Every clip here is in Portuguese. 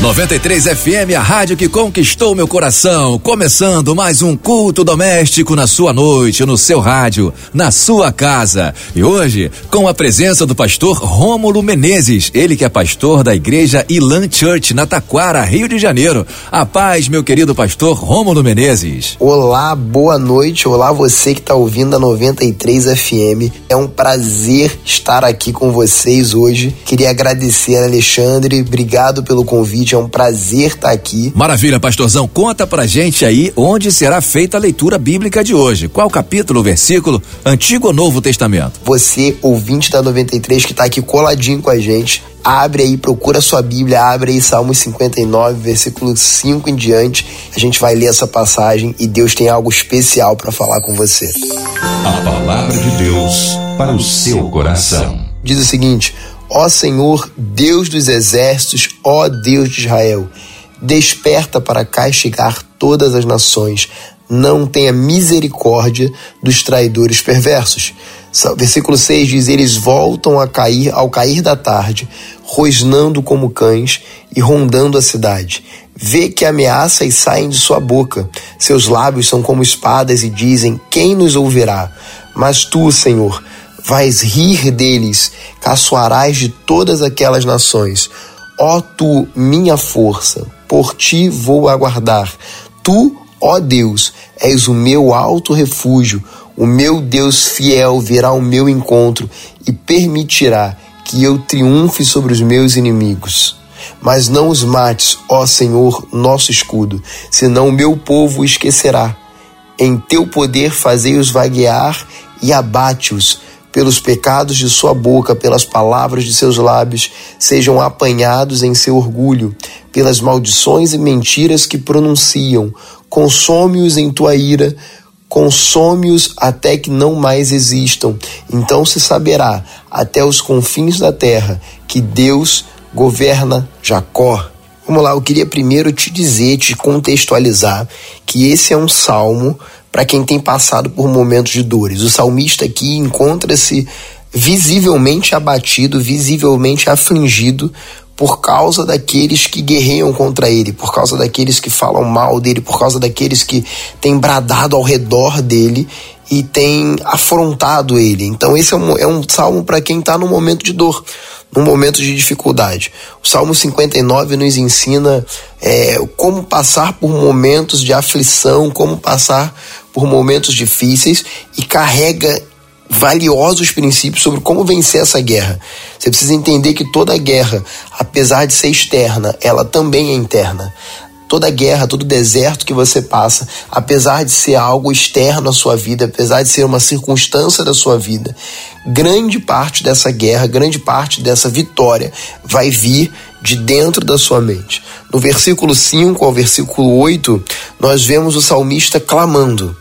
93 FM, a rádio que conquistou meu coração. Começando mais um culto doméstico na sua noite, no seu rádio, na sua casa. E hoje, com a presença do pastor Rômulo Menezes, ele que é pastor da igreja Ilan Church, na Taquara, Rio de Janeiro. A paz, meu querido pastor Rômulo Menezes. Olá, boa noite. Olá, você que está ouvindo a 93 FM. É um prazer estar aqui com vocês hoje. Queria agradecer Alexandre, obrigado pelo convite é um prazer estar aqui. Maravilha, pastorzão. Conta pra gente aí onde será feita a leitura bíblica de hoje. Qual capítulo, versículo, Antigo ou Novo Testamento? Você, ouvinte da 93, que está aqui coladinho com a gente, abre aí, procura sua Bíblia, abre aí Salmos 59, versículo 5 em diante. A gente vai ler essa passagem e Deus tem algo especial para falar com você. A palavra de Deus para o seu coração. Diz o seguinte: Ó Senhor, Deus dos exércitos, ó Deus de Israel, desperta para castigar todas as nações. Não tenha misericórdia dos traidores perversos. Versículo 6 diz: Eles voltam a cair ao cair da tarde, rosnando como cães e rondando a cidade. Vê que ameaças saem de sua boca. Seus lábios são como espadas e dizem: Quem nos ouvirá? Mas tu, Senhor, vais rir deles, caçoarás de todas aquelas nações. Ó tu, minha força, por ti vou aguardar. Tu, ó Deus, és o meu alto refúgio, o meu Deus fiel virá ao meu encontro e permitirá que eu triunfe sobre os meus inimigos. Mas não os mates, ó Senhor, nosso escudo, senão o meu povo esquecerá. Em teu poder fazei-os vaguear e abate-os pelos pecados de sua boca, pelas palavras de seus lábios, sejam apanhados em seu orgulho, pelas maldições e mentiras que pronunciam. Consome-os em tua ira, consome-os até que não mais existam. Então se saberá até os confins da terra que Deus governa Jacó. Vamos lá, eu queria primeiro te dizer, te contextualizar que esse é um salmo para quem tem passado por momentos de dores. O salmista aqui encontra-se visivelmente abatido, visivelmente afligido por causa daqueles que guerreiam contra ele, por causa daqueles que falam mal dele, por causa daqueles que têm bradado ao redor dele e têm afrontado ele. Então, esse é um, é um salmo para quem está no momento de dor, num momento de dificuldade. O Salmo 59 nos ensina é, como passar por momentos de aflição, como passar por momentos difíceis e carrega valiosos princípios sobre como vencer essa guerra. Você precisa entender que toda guerra, apesar de ser externa, ela também é interna. Toda guerra, todo deserto que você passa, apesar de ser algo externo à sua vida, apesar de ser uma circunstância da sua vida, grande parte dessa guerra, grande parte dessa vitória vai vir de dentro da sua mente. No versículo 5 ao versículo 8, nós vemos o salmista clamando.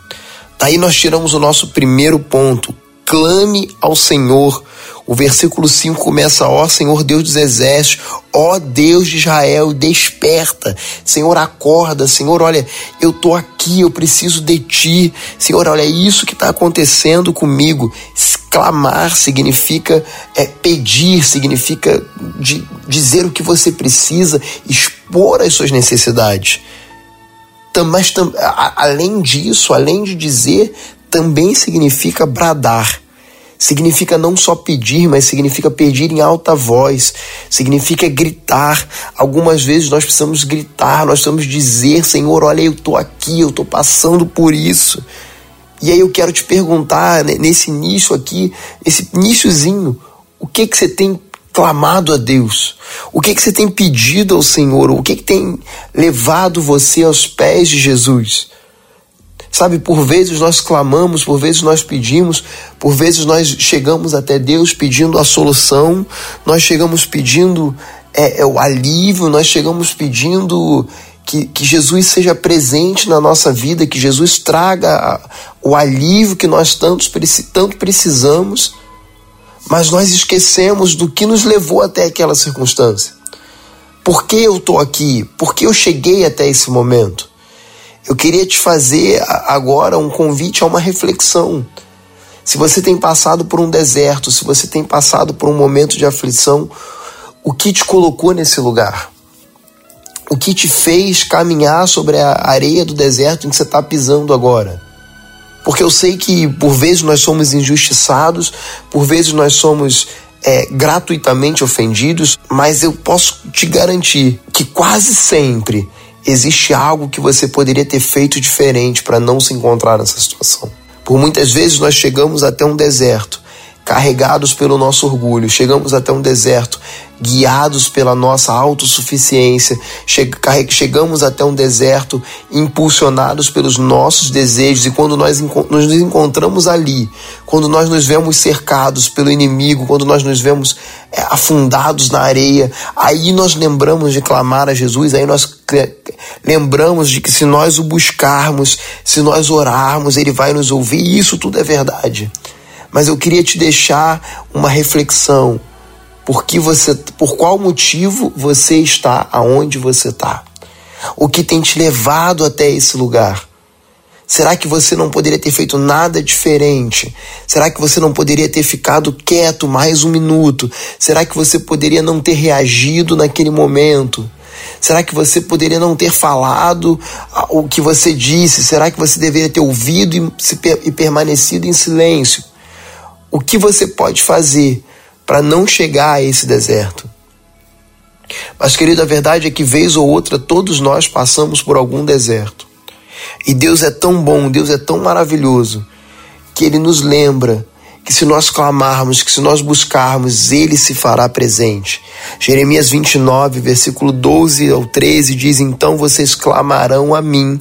Daí nós tiramos o nosso primeiro ponto. Clame ao Senhor. O versículo 5 começa: Ó Senhor Deus dos exércitos, ó Deus de Israel, desperta. Senhor, acorda. Senhor, olha, eu tô aqui, eu preciso de ti. Senhor, olha, é isso que está acontecendo comigo. Clamar significa é, pedir, significa de, dizer o que você precisa, expor as suas necessidades mas além disso, além de dizer, também significa bradar. Significa não só pedir, mas significa pedir em alta voz, significa gritar. Algumas vezes nós precisamos gritar, nós precisamos dizer: Senhor, olha, eu estou aqui, eu estou passando por isso. E aí eu quero te perguntar, né, nesse início aqui, esse iníciozinho, o que que você tem clamado a Deus? O que, que você tem pedido ao Senhor? O que, que tem levado você aos pés de Jesus? Sabe, por vezes nós clamamos, por vezes nós pedimos, por vezes nós chegamos até Deus pedindo a solução, nós chegamos pedindo é, é, o alívio, nós chegamos pedindo que, que Jesus seja presente na nossa vida, que Jesus traga o alívio que nós tanto, tanto precisamos mas nós esquecemos do que nos levou até aquela circunstância. Por que eu estou aqui? Por que eu cheguei até esse momento? Eu queria te fazer agora um convite a uma reflexão. Se você tem passado por um deserto, se você tem passado por um momento de aflição, o que te colocou nesse lugar? O que te fez caminhar sobre a areia do deserto em que você está pisando agora? Porque eu sei que por vezes nós somos injustiçados, por vezes nós somos é, gratuitamente ofendidos, mas eu posso te garantir que quase sempre existe algo que você poderia ter feito diferente para não se encontrar nessa situação. Por muitas vezes nós chegamos até um deserto carregados pelo nosso orgulho, chegamos até um deserto, guiados pela nossa autossuficiência, chegamos até um deserto impulsionados pelos nossos desejos, e quando nós nos encontramos ali, quando nós nos vemos cercados pelo inimigo, quando nós nos vemos é, afundados na areia, aí nós lembramos de clamar a Jesus, aí nós lembramos de que se nós o buscarmos, se nós orarmos, ele vai nos ouvir, e isso tudo é verdade mas eu queria te deixar uma reflexão. Por que você, por qual motivo você está aonde você está? O que tem te levado até esse lugar? Será que você não poderia ter feito nada diferente? Será que você não poderia ter ficado quieto mais um minuto? Será que você poderia não ter reagido naquele momento? Será que você poderia não ter falado o que você disse? Será que você deveria ter ouvido e, e permanecido em silêncio? O que você pode fazer para não chegar a esse deserto? Mas, querido, a verdade é que, vez ou outra, todos nós passamos por algum deserto. E Deus é tão bom, Deus é tão maravilhoso, que Ele nos lembra que se nós clamarmos, que se nós buscarmos, Ele se fará presente. Jeremias 29, versículo 12 ao 13 diz: Então vocês clamarão a mim,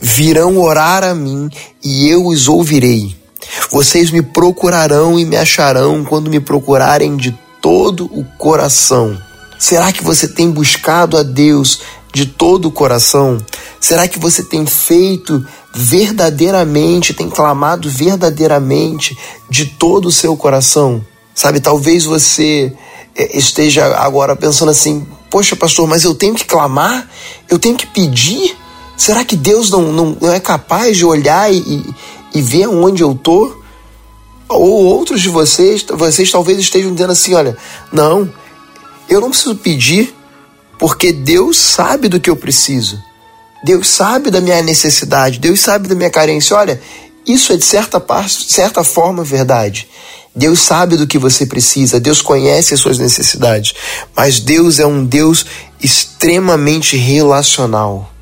virão orar a mim, e eu os ouvirei. Vocês me procurarão e me acharão quando me procurarem de todo o coração. Será que você tem buscado a Deus de todo o coração? Será que você tem feito verdadeiramente, tem clamado verdadeiramente de todo o seu coração? Sabe, talvez você é, esteja agora pensando assim: poxa, pastor, mas eu tenho que clamar? Eu tenho que pedir? Será que Deus não, não, não é capaz de olhar e, e ver onde eu tô? Ou outros de vocês, vocês talvez estejam dizendo assim: olha, não, eu não preciso pedir, porque Deus sabe do que eu preciso. Deus sabe da minha necessidade, Deus sabe da minha carência. Olha, isso é de certa, parte, certa forma verdade. Deus sabe do que você precisa, Deus conhece as suas necessidades, mas Deus é um Deus extremamente relacional.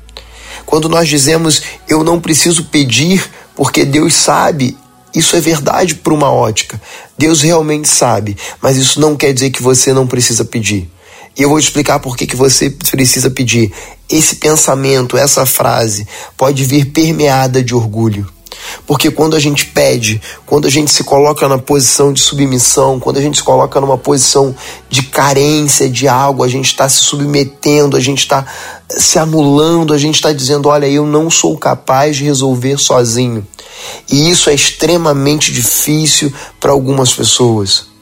Quando nós dizemos eu não preciso pedir porque Deus sabe. Isso é verdade por uma ótica. Deus realmente sabe, mas isso não quer dizer que você não precisa pedir. E eu vou explicar por que, que você precisa pedir. Esse pensamento, essa frase, pode vir permeada de orgulho. Porque quando a gente pede, quando a gente se coloca na posição de submissão, quando a gente se coloca numa posição de carência de algo, a gente está se submetendo, a gente está se anulando, a gente está dizendo: olha, eu não sou capaz de resolver sozinho. E isso é extremamente difícil para algumas pessoas.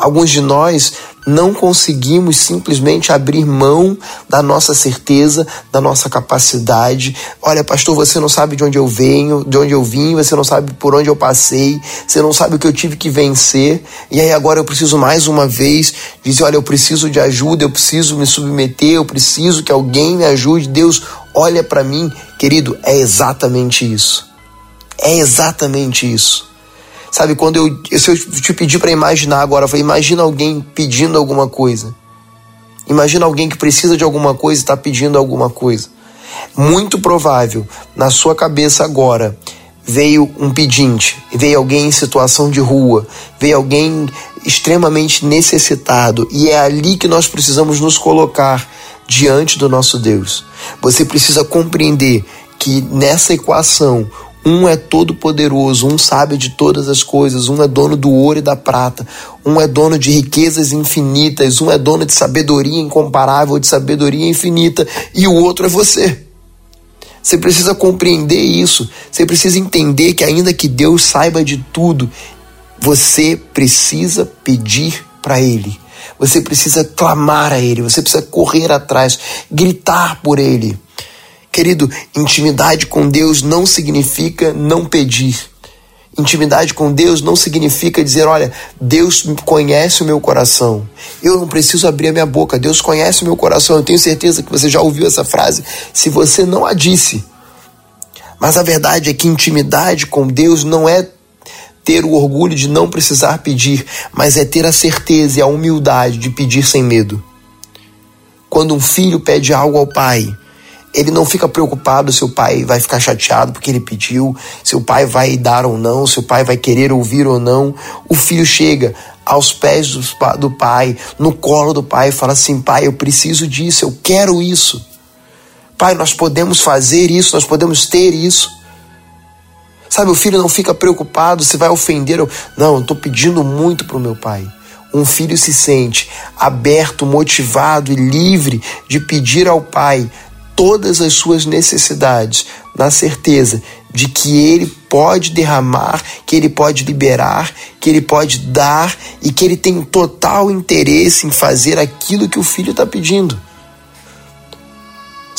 Alguns de nós não conseguimos simplesmente abrir mão da nossa certeza, da nossa capacidade. Olha, pastor, você não sabe de onde eu venho, de onde eu vim, você não sabe por onde eu passei, você não sabe o que eu tive que vencer. E aí agora eu preciso mais uma vez dizer, olha, eu preciso de ajuda, eu preciso me submeter, eu preciso que alguém me ajude. Deus, olha para mim, querido, é exatamente isso. É exatamente isso. Sabe, quando eu, se eu te pedir para imaginar agora, eu imagina alguém pedindo alguma coisa. Imagina alguém que precisa de alguma coisa e está pedindo alguma coisa. Muito provável, na sua cabeça agora, veio um pedinte, veio alguém em situação de rua, veio alguém extremamente necessitado, e é ali que nós precisamos nos colocar diante do nosso Deus. Você precisa compreender que nessa equação um é todo poderoso, um sabe de todas as coisas, um é dono do ouro e da prata, um é dono de riquezas infinitas, um é dono de sabedoria incomparável, de sabedoria infinita, e o outro é você. Você precisa compreender isso, você precisa entender que, ainda que Deus saiba de tudo, você precisa pedir para Ele, você precisa clamar a Ele, você precisa correr atrás, gritar por Ele. Querido, intimidade com Deus não significa não pedir. Intimidade com Deus não significa dizer, olha, Deus conhece o meu coração. Eu não preciso abrir a minha boca. Deus conhece o meu coração. Eu tenho certeza que você já ouviu essa frase. Se você não a disse. Mas a verdade é que intimidade com Deus não é ter o orgulho de não precisar pedir, mas é ter a certeza e a humildade de pedir sem medo. Quando um filho pede algo ao pai, ele não fica preocupado se o pai vai ficar chateado porque ele pediu, se o pai vai dar ou não, se o pai vai querer ouvir ou não. O filho chega aos pés do pai, no colo do pai, e fala assim: Pai, eu preciso disso, eu quero isso. Pai, nós podemos fazer isso, nós podemos ter isso. Sabe, o filho não fica preocupado se vai ofender. Ou... Não, eu estou pedindo muito para o meu pai. Um filho se sente aberto, motivado e livre de pedir ao pai todas as suas necessidades, na certeza de que ele pode derramar, que ele pode liberar, que ele pode dar e que ele tem total interesse em fazer aquilo que o filho está pedindo.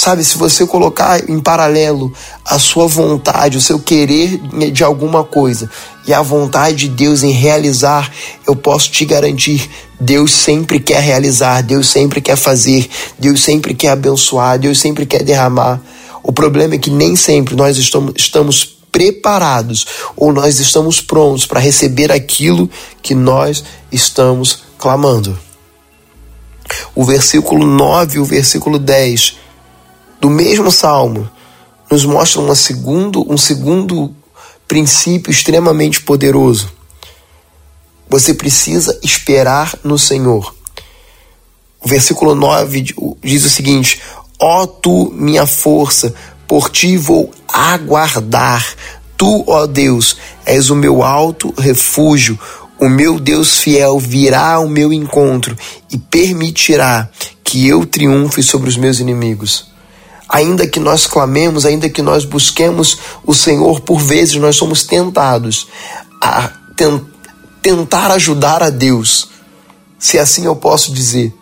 Sabe, se você colocar em paralelo a sua vontade, o seu querer de alguma coisa e a vontade de Deus em realizar, eu posso te garantir, Deus sempre quer realizar, Deus sempre quer fazer, Deus sempre quer abençoar, Deus sempre quer derramar. O problema é que nem sempre nós estamos, estamos preparados ou nós estamos prontos para receber aquilo que nós estamos clamando. O versículo 9 e o versículo 10 do mesmo salmo nos mostra uma segundo, um segundo princípio extremamente poderoso. Você precisa esperar no Senhor. O versículo 9 diz o seguinte: Ó oh, tu, minha força, por ti vou aguardar. Tu, ó Deus, és o meu alto refúgio. O meu Deus fiel virá ao meu encontro e permitirá que eu triunfe sobre os meus inimigos ainda que nós clamemos, ainda que nós busquemos o Senhor, por vezes nós somos tentados a tentar ajudar a Deus, se assim eu posso dizer.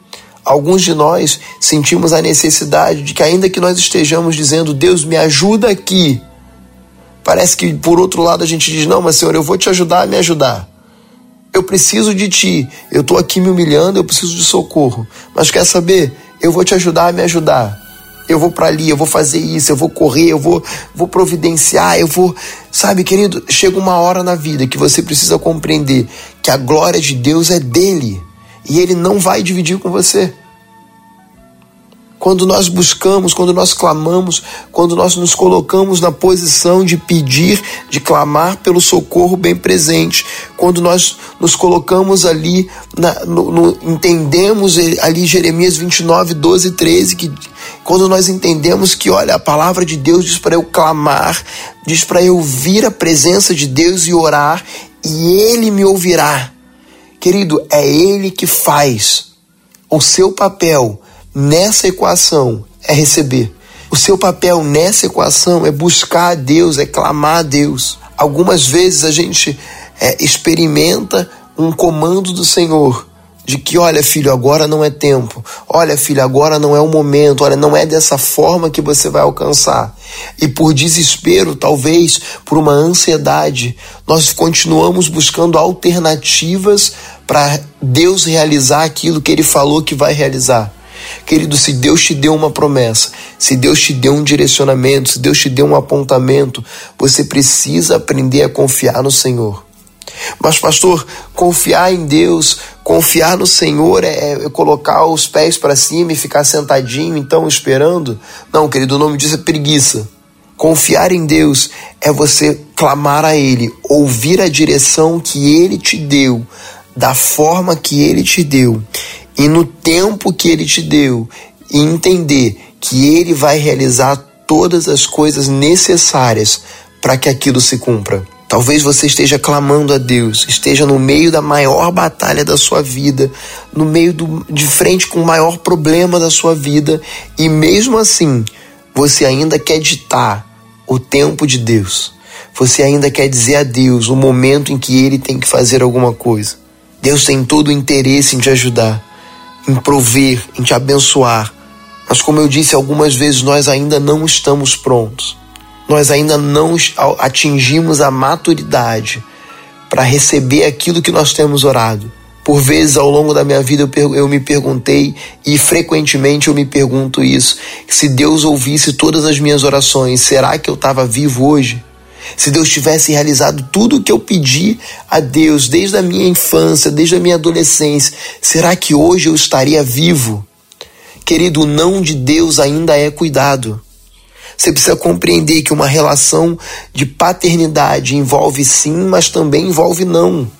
Alguns de nós sentimos a necessidade de que, ainda que nós estejamos dizendo, Deus me ajuda aqui, parece que por outro lado a gente diz, não, mas Senhor, eu vou te ajudar a me ajudar. Eu preciso de ti, eu estou aqui me humilhando, eu preciso de socorro. Mas quer saber? Eu vou te ajudar a me ajudar eu vou para ali, eu vou fazer isso, eu vou correr, eu vou, vou providenciar, eu vou. Sabe, querido, chega uma hora na vida que você precisa compreender que a glória de Deus é dele e ele não vai dividir com você. Quando nós buscamos, quando nós clamamos, quando nós nos colocamos na posição de pedir, de clamar pelo socorro bem presente, quando nós nos colocamos ali, na, no, no, entendemos ali Jeremias 29, 12 e 13, que quando nós entendemos que, olha, a palavra de Deus diz para eu clamar, diz para eu vir a presença de Deus e orar, e Ele me ouvirá. Querido, é Ele que faz o seu papel nessa equação é receber. O seu papel nessa equação é buscar a Deus, é clamar a Deus. Algumas vezes a gente é, experimenta um comando do Senhor de que, olha, filho, agora não é tempo. Olha, filho, agora não é o momento. Olha, não é dessa forma que você vai alcançar. E por desespero, talvez por uma ansiedade, nós continuamos buscando alternativas para Deus realizar aquilo que ele falou que vai realizar. Querido, se Deus te deu uma promessa, se Deus te deu um direcionamento, se Deus te deu um apontamento, você precisa aprender a confiar no Senhor. Mas, pastor, confiar em Deus, confiar no Senhor é, é colocar os pés para cima e ficar sentadinho, então esperando? Não, querido, o nome disso é preguiça. Confiar em Deus é você clamar a Ele, ouvir a direção que Ele te deu, da forma que Ele te deu e no tempo que Ele te deu, e entender que Ele vai realizar todas as coisas necessárias para que aquilo se cumpra. Talvez você esteja clamando a Deus, esteja no meio da maior batalha da sua vida, no meio do, de frente com o maior problema da sua vida, e mesmo assim, você ainda quer ditar o tempo de Deus. Você ainda quer dizer a Deus o momento em que ele tem que fazer alguma coisa. Deus tem todo o interesse em te ajudar em prover, em te abençoar. Mas, como eu disse algumas vezes, nós ainda não estamos prontos. Nós ainda não atingimos a maturidade para receber aquilo que nós temos orado. Por vezes ao longo da minha vida eu, eu, me perguntei, e frequentemente eu me pergunto isso: se Deus ouvisse todas as minhas orações, será que eu estava vivo hoje? Se Deus tivesse realizado tudo o que eu pedi a Deus desde a minha infância, desde a minha adolescência, será que hoje eu estaria vivo? Querido, o não de Deus ainda é cuidado. Você precisa compreender que uma relação de paternidade envolve sim, mas também envolve não.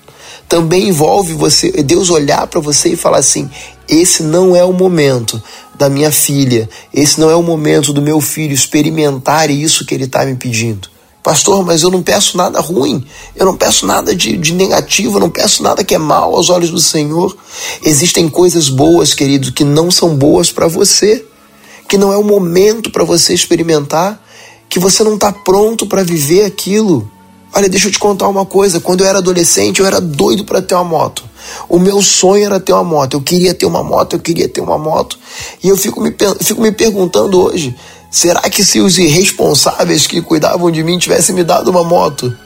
Também envolve você, Deus olhar para você e falar assim: esse não é o momento da minha filha, esse não é o momento do meu filho experimentar isso que ele está me pedindo. Pastor, mas eu não peço nada ruim, eu não peço nada de, de negativo, eu não peço nada que é mal aos olhos do Senhor. Existem coisas boas, querido, que não são boas para você, que não é o momento para você experimentar, que você não está pronto para viver aquilo. Olha, deixa eu te contar uma coisa. Quando eu era adolescente, eu era doido para ter uma moto. O meu sonho era ter uma moto. Eu queria ter uma moto, eu queria ter uma moto. E eu fico me, fico me perguntando hoje Será que se os irresponsáveis que cuidavam de mim tivessem me dado uma moto,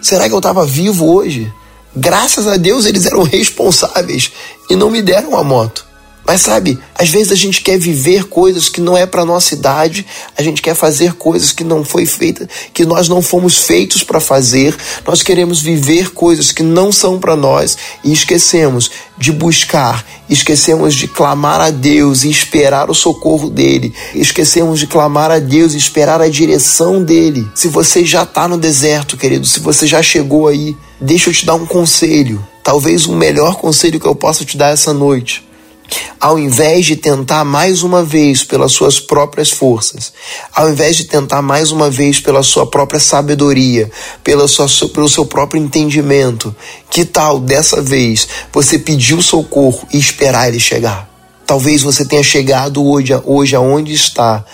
será que eu estava vivo hoje? Graças a Deus eles eram responsáveis e não me deram a moto. Mas sabe, às vezes a gente quer viver coisas que não é para nossa idade, a gente quer fazer coisas que não foi feita, que nós não fomos feitos para fazer. Nós queremos viver coisas que não são para nós e esquecemos de buscar, esquecemos de clamar a Deus e esperar o socorro dele. Esquecemos de clamar a Deus e esperar a direção dele. Se você já está no deserto, querido, se você já chegou aí, deixa eu te dar um conselho. Talvez o melhor conselho que eu possa te dar essa noite ao invés de tentar mais uma vez pelas suas próprias forças, ao invés de tentar mais uma vez pela sua própria sabedoria, pela sua, pelo seu próprio entendimento, que tal dessa vez você pedir socorro e esperar ele chegar? Talvez você tenha chegado hoje, hoje aonde está,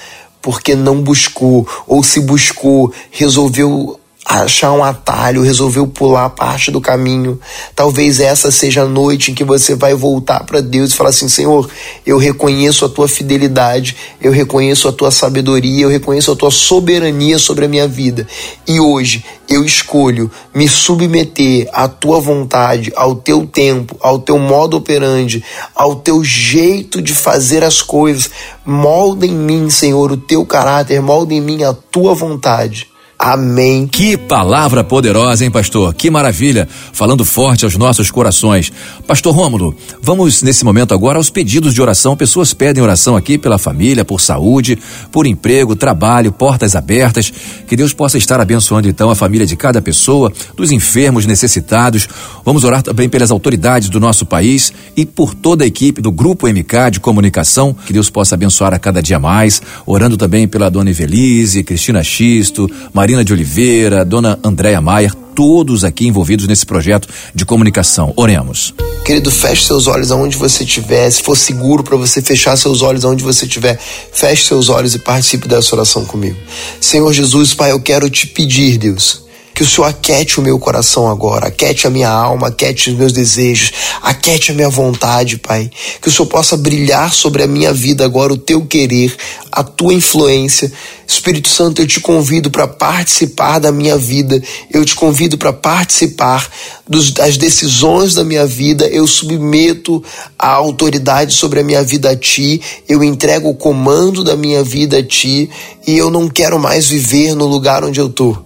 porque não buscou, ou se buscou, resolveu achar um atalho, resolveu pular parte do caminho. Talvez essa seja a noite em que você vai voltar para Deus e falar assim: Senhor, eu reconheço a tua fidelidade, eu reconheço a tua sabedoria, eu reconheço a tua soberania sobre a minha vida. E hoje eu escolho me submeter à tua vontade, ao teu tempo, ao teu modo operandi, ao teu jeito de fazer as coisas. Molda em mim, Senhor, o teu caráter, molda em mim a tua vontade. Amém. Que palavra poderosa, hein, pastor? Que maravilha, falando forte aos nossos corações. Pastor Rômulo, vamos nesse momento agora aos pedidos de oração. Pessoas pedem oração aqui pela família, por saúde, por emprego, trabalho, portas abertas. Que Deus possa estar abençoando então a família de cada pessoa, dos enfermos necessitados. Vamos orar também pelas autoridades do nosso país e por toda a equipe do Grupo MK de Comunicação. Que Deus possa abençoar a cada dia mais. Orando também pela dona Evelise, Cristina Xisto, Maria Marina de Oliveira, Dona Andréia Maier, todos aqui envolvidos nesse projeto de comunicação. Oremos. Querido, feche seus olhos aonde você estiver. Se for seguro para você fechar seus olhos aonde você estiver, feche seus olhos e participe dessa oração comigo. Senhor Jesus, Pai, eu quero te pedir, Deus que o Senhor aquete o meu coração agora, aquete a minha alma, aquete os meus desejos, aquete a minha vontade, Pai. Que o Senhor possa brilhar sobre a minha vida agora o teu querer, a tua influência. Espírito Santo, eu te convido para participar da minha vida, eu te convido para participar dos, das decisões da minha vida, eu submeto a autoridade sobre a minha vida a ti, eu entrego o comando da minha vida a ti e eu não quero mais viver no lugar onde eu estou.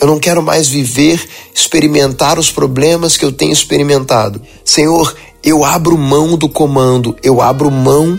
Eu não quero mais viver, experimentar os problemas que eu tenho experimentado. Senhor, eu abro mão do comando, eu abro mão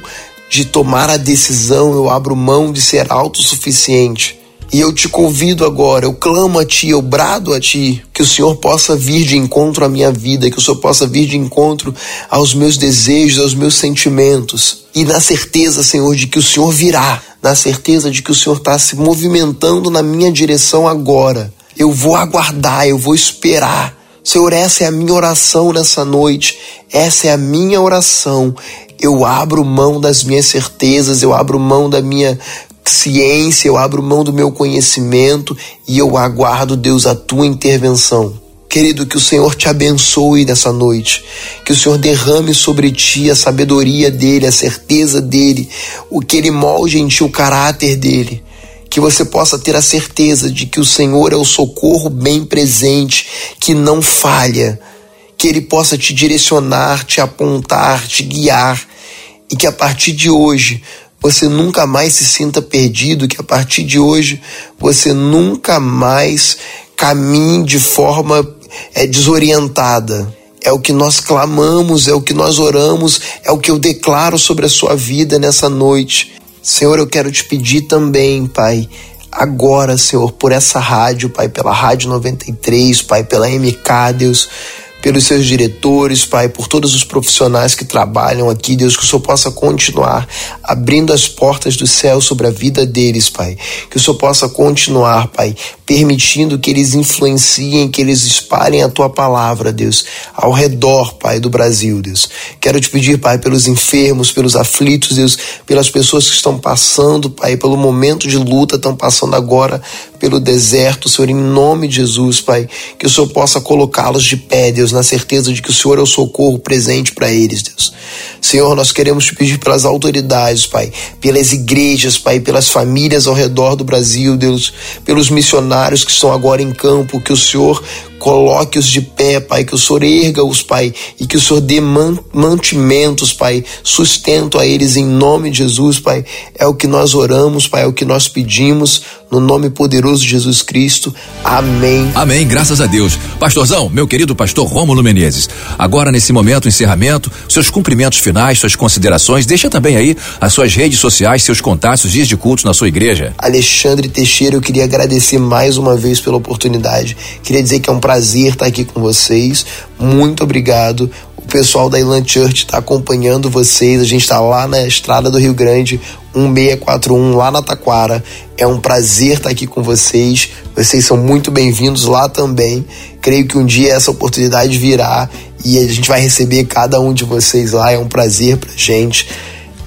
de tomar a decisão, eu abro mão de ser autossuficiente. E eu te convido agora, eu clamo a Ti, eu brado a Ti, que o Senhor possa vir de encontro à minha vida, que o Senhor possa vir de encontro aos meus desejos, aos meus sentimentos. E na certeza, Senhor, de que o Senhor virá, na certeza de que o Senhor está se movimentando na minha direção agora. Eu vou aguardar, eu vou esperar. Senhor, essa é a minha oração nessa noite. Essa é a minha oração. Eu abro mão das minhas certezas, eu abro mão da minha ciência, eu abro mão do meu conhecimento e eu aguardo, Deus, a tua intervenção. Querido, que o Senhor te abençoe nessa noite, que o Senhor derrame sobre ti a sabedoria dele, a certeza dele, o que ele molde em ti o caráter dele. Que você possa ter a certeza de que o Senhor é o socorro bem presente, que não falha, que ele possa te direcionar, te apontar, te guiar, e que a partir de hoje você nunca mais se sinta perdido, que a partir de hoje você nunca mais caminhe de forma é, desorientada. É o que nós clamamos, é o que nós oramos, é o que eu declaro sobre a sua vida nessa noite. Senhor, eu quero te pedir também, Pai, agora, Senhor, por essa rádio, Pai, pela Rádio 93, Pai, pela MK, Deus, pelos seus diretores, Pai, por todos os profissionais que trabalham aqui, Deus, que o Senhor possa continuar abrindo as portas do céu sobre a vida deles, Pai. Que o Senhor possa continuar, Pai, permitindo que eles influenciem, que eles espalhem a tua palavra, Deus, ao redor, Pai, do Brasil, Deus. Quero te pedir, Pai, pelos enfermos, pelos aflitos, Deus, pelas pessoas que estão passando, Pai, pelo momento de luta, estão passando agora pelo deserto, Senhor, em nome de Jesus, Pai, que o Senhor possa colocá-los de pé, Deus, na certeza de que o Senhor é o socorro presente para eles, Deus. Senhor, nós queremos te pedir pelas autoridades, Pai, pelas igrejas, Pai, pelas famílias ao redor do Brasil, Deus, pelos missionários que estão agora em campo, que o Senhor Coloque-os de pé, Pai, que o Senhor erga-os, Pai, e que o Senhor dê mantimentos, Pai, sustento a eles em nome de Jesus, Pai. É o que nós oramos, Pai, é o que nós pedimos, no nome poderoso de Jesus Cristo. Amém. Amém, graças a Deus. Pastorzão, meu querido pastor Rômulo Menezes, agora nesse momento, encerramento, seus cumprimentos finais, suas considerações, deixa também aí as suas redes sociais, seus contatos, dias de cultos na sua igreja. Alexandre Teixeira, eu queria agradecer mais uma vez pela oportunidade. Queria dizer que é um prazer prazer estar aqui com vocês. Muito obrigado. O pessoal da Ilan Church está acompanhando vocês. A gente está lá na estrada do Rio Grande, 1641, lá na Taquara. É um prazer estar aqui com vocês. Vocês são muito bem-vindos lá também. Creio que um dia essa oportunidade virá e a gente vai receber cada um de vocês lá. É um prazer pra gente.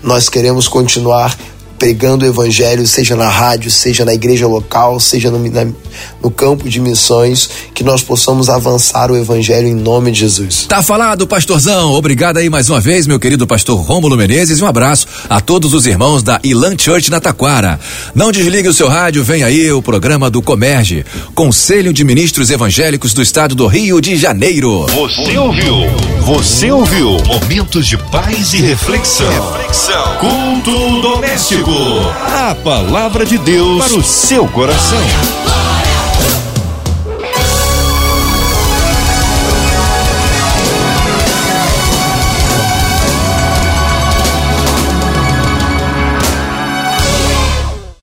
Nós queremos continuar pregando o evangelho, seja na rádio, seja na igreja local, seja no, na, no campo de missões, que nós possamos avançar o evangelho em nome de Jesus. Tá falado, pastorzão. Obrigado aí mais uma vez, meu querido pastor Rômulo Menezes, e um abraço a todos os irmãos da Ilan Church na Taquara. Não desligue o seu rádio, vem aí o programa do Comerge, Conselho de Ministros Evangélicos do Estado do Rio de Janeiro. Você ouviu? Você ouviu? Momentos de paz e reflexão. Reflexão. Culto doméstico. Amigo, a palavra de Deus para o seu coração.